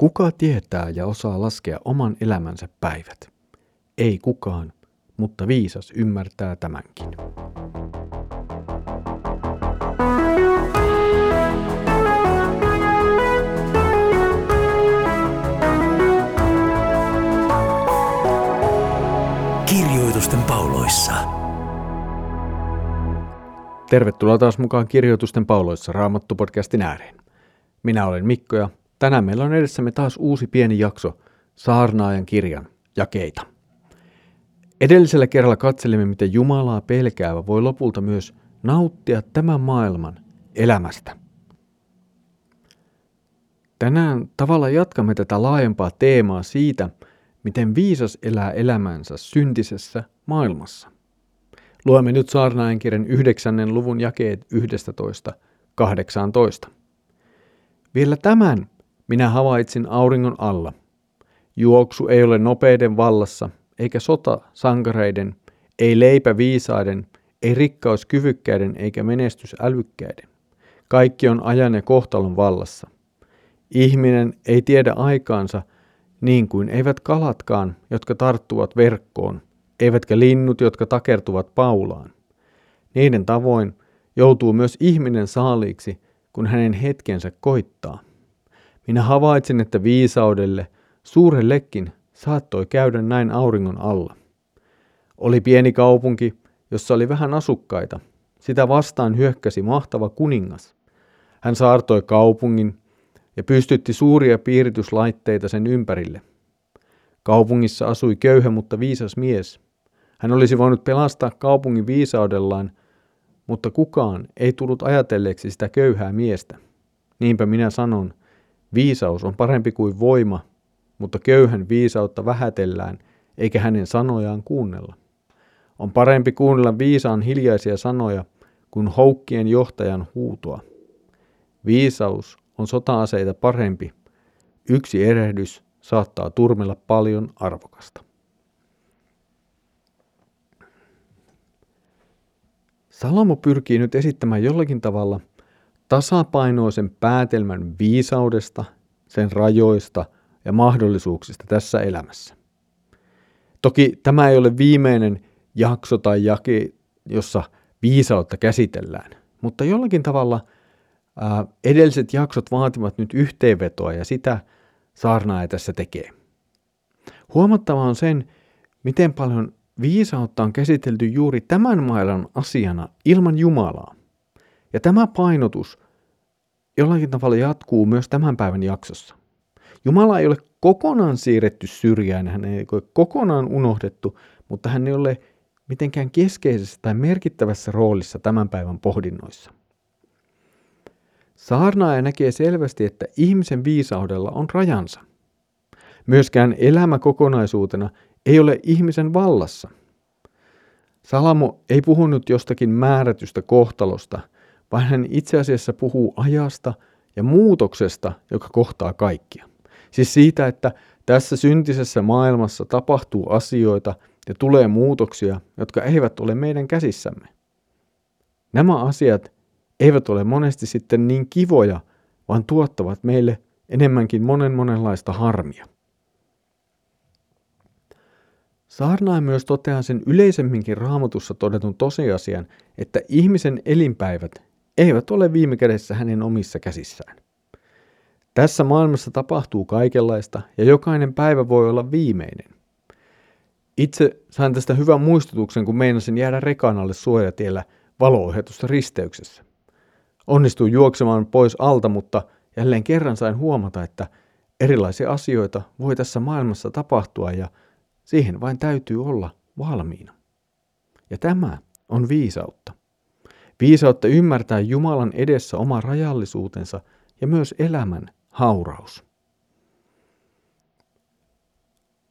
Kuka tietää ja osaa laskea oman elämänsä päivät? Ei kukaan, mutta viisas ymmärtää tämänkin. Kirjoitusten pauloissa. Tervetuloa taas mukaan Kirjoitusten pauloissa Raamattu-podcastin ääreen. Minä olen Mikko ja tänään meillä on edessämme taas uusi pieni jakso Saarnaajan kirjan jakeita. Edellisellä kerralla katselimme, miten Jumalaa pelkäävä voi lopulta myös nauttia tämän maailman elämästä. Tänään tavalla jatkamme tätä laajempaa teemaa siitä, miten viisas elää elämänsä syntisessä maailmassa. Luemme nyt saarnaajan kirjan 9. luvun jakeet 11-18. Vielä tämän minä havaitsin auringon alla. Juoksu ei ole nopeiden vallassa, eikä sota sankareiden, ei leipä viisaiden, ei rikkaus kyvykkäiden eikä menestys älykkäiden. Kaikki on ajan ja kohtalon vallassa. Ihminen ei tiedä aikaansa, niin kuin eivät kalatkaan, jotka tarttuvat verkkoon, eivätkä linnut, jotka takertuvat paulaan. Niiden tavoin joutuu myös ihminen saaliiksi, kun hänen hetkensä koittaa. Minä havaitsin, että viisaudelle, suurellekin, saattoi käydä näin auringon alla. Oli pieni kaupunki, jossa oli vähän asukkaita. Sitä vastaan hyökkäsi mahtava kuningas. Hän saartoi kaupungin ja pystytti suuria piirityslaitteita sen ympärille. Kaupungissa asui köyhä, mutta viisas mies. Hän olisi voinut pelastaa kaupungin viisaudellaan, mutta kukaan ei tullut ajatelleeksi sitä köyhää miestä. Niinpä minä sanon, viisaus on parempi kuin voima, mutta köyhän viisautta vähätellään, eikä hänen sanojaan kuunnella. On parempi kuunnella viisaan hiljaisia sanoja kuin houkkien johtajan huutoa. Viisaus on sota-aseita parempi. Yksi erehdys saattaa turmella paljon arvokasta. Salomo pyrkii nyt esittämään jollakin tavalla tasapainoisen päätelmän viisaudesta, sen rajoista ja mahdollisuuksista tässä elämässä. Toki tämä ei ole viimeinen jakso tai jake, jossa viisautta käsitellään, mutta jollakin tavalla ää, edelliset jaksot vaativat nyt yhteenvetoa ja sitä saarnaaja tässä tekee. Huomattava on sen, miten paljon viisautta on käsitelty juuri tämän maailman asiana ilman Jumalaa. Ja tämä painotus jollakin tavalla jatkuu myös tämän päivän jaksossa. Jumala ei ole kokonaan siirretty syrjään, hän ei ole kokonaan unohdettu, mutta hän ei ole mitenkään keskeisessä tai merkittävässä roolissa tämän päivän pohdinnoissa. Saarnaaja näkee selvästi, että ihmisen viisaudella on rajansa. Myöskään elämä kokonaisuutena ei ole ihmisen vallassa. Salamo ei puhunut jostakin määrätystä kohtalosta, vaan hän itse asiassa puhuu ajasta ja muutoksesta, joka kohtaa kaikkia. Siis siitä, että tässä syntisessä maailmassa tapahtuu asioita ja tulee muutoksia, jotka eivät ole meidän käsissämme. Nämä asiat eivät ole monesti sitten niin kivoja, vaan tuottavat meille enemmänkin monen monenlaista harmia. Saarnaaja myös toteaa sen yleisemminkin raamatussa todetun tosiasian, että ihmisen elinpäivät eivät ole viime kädessä hänen omissa käsissään. Tässä maailmassa tapahtuu kaikenlaista ja jokainen päivä voi olla viimeinen. Itse sain tästä hyvän muistutuksen, kun meinasin jäädä rekan alle suojatiellä valoohjatusta risteyksessä. Onnistuin juoksemaan pois alta, mutta jälleen kerran sain huomata, että erilaisia asioita voi tässä maailmassa tapahtua ja siihen vain täytyy olla valmiina. Ja tämä on viisautta. Viisautta ymmärtää Jumalan edessä oma rajallisuutensa ja myös elämän hauraus.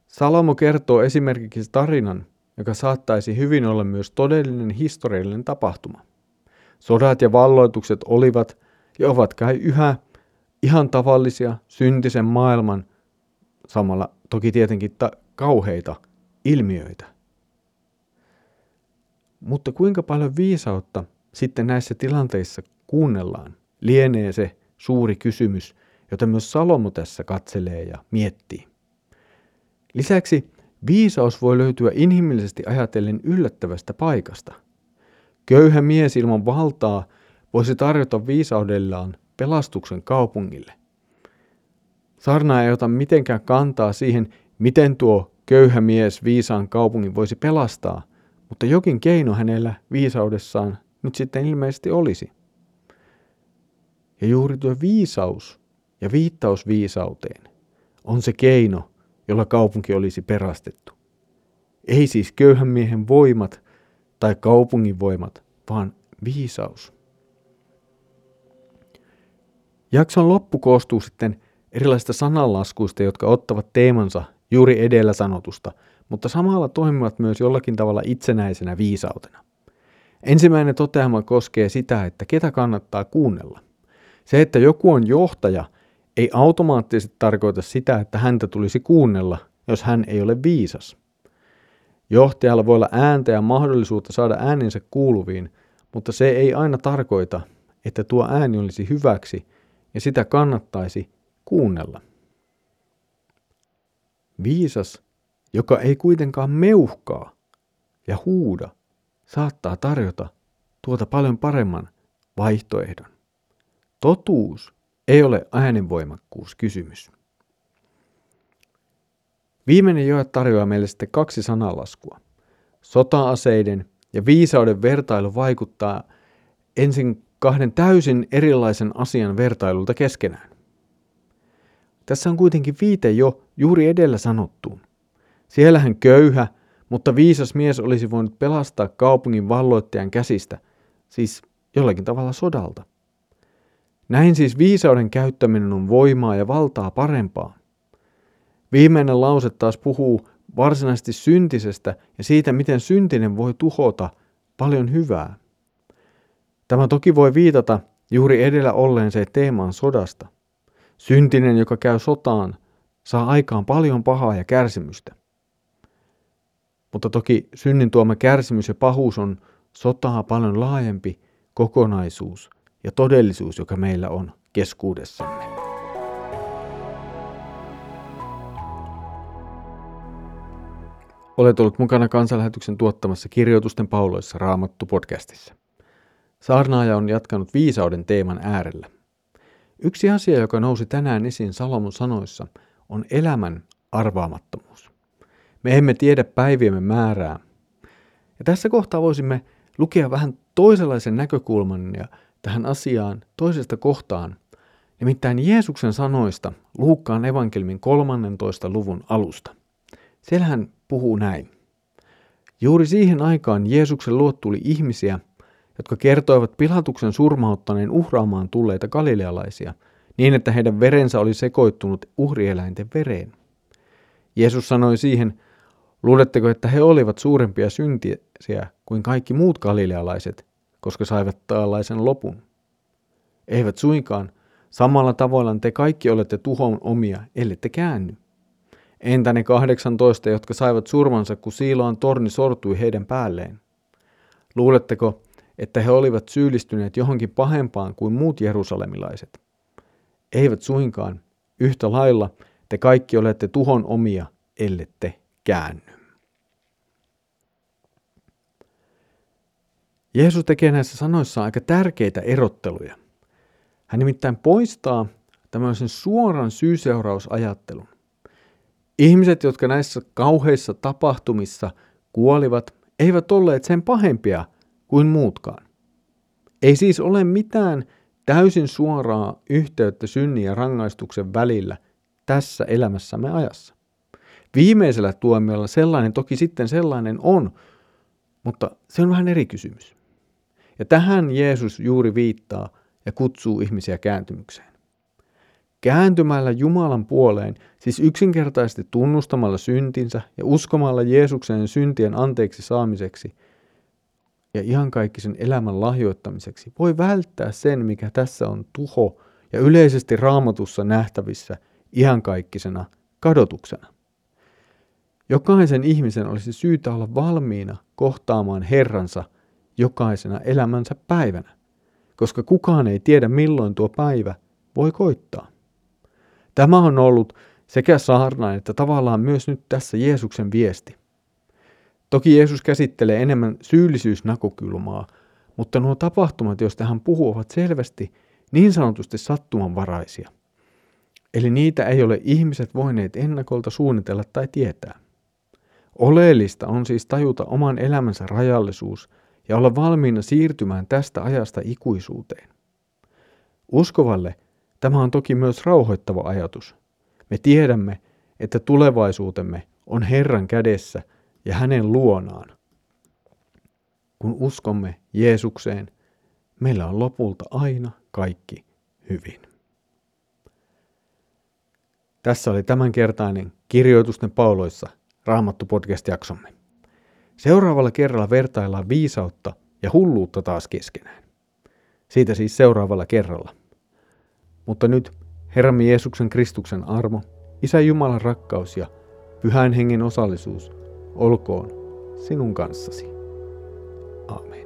Salomo kertoo esimerkiksi tarinan, joka saattaisi hyvin olla myös todellinen historiallinen tapahtuma. Sodat ja valloitukset olivat ja ovat kai yhä ihan tavallisia syntisen maailman, samalla toki tietenkin ta- kauheita ilmiöitä. Mutta kuinka paljon viisautta sitten näissä tilanteissa kuunnellaan, lienee se suuri kysymys, jota myös Salomo tässä katselee ja miettii. Lisäksi viisaus voi löytyä inhimillisesti ajatellen yllättävästä paikasta. Köyhä mies ilman valtaa voisi tarjota viisaudellaan pelastuksen kaupungille. Sarna ei ota mitenkään kantaa siihen, miten tuo köyhä mies viisaan kaupungin voisi pelastaa, mutta jokin keino hänellä viisaudessaan nyt sitten ilmeisesti olisi. Ja juuri tuo viisaus ja viittaus viisauteen on se keino, jolla kaupunki olisi perastettu. Ei siis köyhän miehen voimat tai kaupungin voimat, vaan viisaus. Jakson loppu koostuu sitten erilaisista sananlaskuista, jotka ottavat teemansa juuri edellä sanotusta, mutta samalla toimivat myös jollakin tavalla itsenäisenä viisautena. Ensimmäinen toteama koskee sitä, että ketä kannattaa kuunnella. Se, että joku on johtaja, ei automaattisesti tarkoita sitä, että häntä tulisi kuunnella, jos hän ei ole viisas. Johtajalla voi olla ääntä ja mahdollisuutta saada äänensä kuuluviin, mutta se ei aina tarkoita, että tuo ääni olisi hyväksi ja sitä kannattaisi kuunnella. Viisas, joka ei kuitenkaan meuhkaa ja huuda, saattaa tarjota tuota paljon paremman vaihtoehdon. Totuus ei ole äänenvoimakkuuskysymys. Viimeinen joe tarjoaa meille sitten kaksi sananlaskua. Sota-aseiden ja viisauden vertailu vaikuttaa ensin kahden täysin erilaisen asian vertailulta keskenään. Tässä on kuitenkin viite jo juuri edellä sanottuun. Siellähän köyhä, mutta viisas mies olisi voinut pelastaa kaupungin valloittajan käsistä, siis jollakin tavalla sodalta. Näin siis viisauden käyttäminen on voimaa ja valtaa parempaa. Viimeinen lause taas puhuu varsinaisesti syntisestä ja siitä, miten syntinen voi tuhota paljon hyvää. Tämä toki voi viitata juuri edellä olleeseen teemaan sodasta. Syntinen, joka käy sotaan, saa aikaan paljon pahaa ja kärsimystä. Mutta toki synnin tuoma kärsimys ja pahuus on sotaa paljon laajempi kokonaisuus ja todellisuus, joka meillä on keskuudessamme. Olet ollut mukana kansanlähetyksen tuottamassa kirjoitusten pauloissa Raamattu podcastissa. Saarnaaja on jatkanut viisauden teeman äärellä. Yksi asia, joka nousi tänään esiin Salomon sanoissa, on elämän arvaamattomuus. Me emme tiedä päiviemme määrää. Ja tässä kohtaa voisimme lukea vähän toisenlaisen näkökulman ja tähän asiaan toisesta kohtaan, nimittäin Jeesuksen sanoista Luukkaan evankelmin 13. luvun alusta. Siellä hän puhuu näin. Juuri siihen aikaan Jeesuksen luot tuli ihmisiä, jotka kertoivat Pilatuksen surmauttaneen uhraamaan tulleita galilealaisia, niin että heidän verensä oli sekoittunut uhrieläinten vereen. Jeesus sanoi siihen, luuletteko, että he olivat suurempia syntisiä kuin kaikki muut galilealaiset, koska saivat tällaisen lopun? Eivät suinkaan, samalla tavoilla te kaikki olette tuhon omia, ellette käänny. Entä ne 18, jotka saivat surmansa, kun Siiloan torni sortui heidän päälleen? Luuletteko, että he olivat syyllistyneet johonkin pahempaan kuin muut jerusalemilaiset? Eivät suinkaan. Yhtä lailla te kaikki olette tuhon omia, ellette käänny. Jeesus tekee näissä sanoissa aika tärkeitä erotteluja. Hän nimittäin poistaa tämmöisen suoran syy-seurausajattelun. Ihmiset, jotka näissä kauheissa tapahtumissa kuolivat, eivät olleet sen pahempia kuin muutkaan. Ei siis ole mitään täysin suoraa yhteyttä synnin ja rangaistuksen välillä tässä elämässämme ajassa. Viimeisellä tuomiolla sellainen toki sitten sellainen on, mutta se on vähän eri kysymys. Ja tähän Jeesus juuri viittaa ja kutsuu ihmisiä kääntymykseen. Kääntymällä Jumalan puoleen, siis yksinkertaisesti tunnustamalla syntinsä ja uskomalla Jeesuksen syntien anteeksi saamiseksi ja iankaikkisen elämän lahjoittamiseksi, voi välttää sen, mikä tässä on tuho ja yleisesti raamatussa nähtävissä iankaikkisena kadotuksena. Jokaisen ihmisen olisi syytä olla valmiina kohtaamaan Herransa jokaisena elämänsä päivänä, koska kukaan ei tiedä milloin tuo päivä voi koittaa. Tämä on ollut sekä saarna että tavallaan myös nyt tässä Jeesuksen viesti. Toki Jeesus käsittelee enemmän syyllisyysnäkökulmaa, mutta nuo tapahtumat, joista hän puhuu, ovat selvästi niin sanotusti sattumanvaraisia. Eli niitä ei ole ihmiset voineet ennakolta suunnitella tai tietää. Oleellista on siis tajuta oman elämänsä rajallisuus ja olla valmiina siirtymään tästä ajasta ikuisuuteen. Uskovalle tämä on toki myös rauhoittava ajatus. Me tiedämme, että tulevaisuutemme on Herran kädessä ja hänen luonaan. Kun uskomme Jeesukseen, meillä on lopulta aina kaikki hyvin. Tässä oli tämänkertainen Kirjoitusten pauloissa Raamattu podcast-jaksomme. Seuraavalla kerralla vertaillaan viisautta ja hulluutta taas keskenään. Siitä siis seuraavalla kerralla. Mutta nyt Herramme Jeesuksen Kristuksen armo, Isä Jumalan rakkaus ja Pyhän Hengen osallisuus olkoon sinun kanssasi. Amen.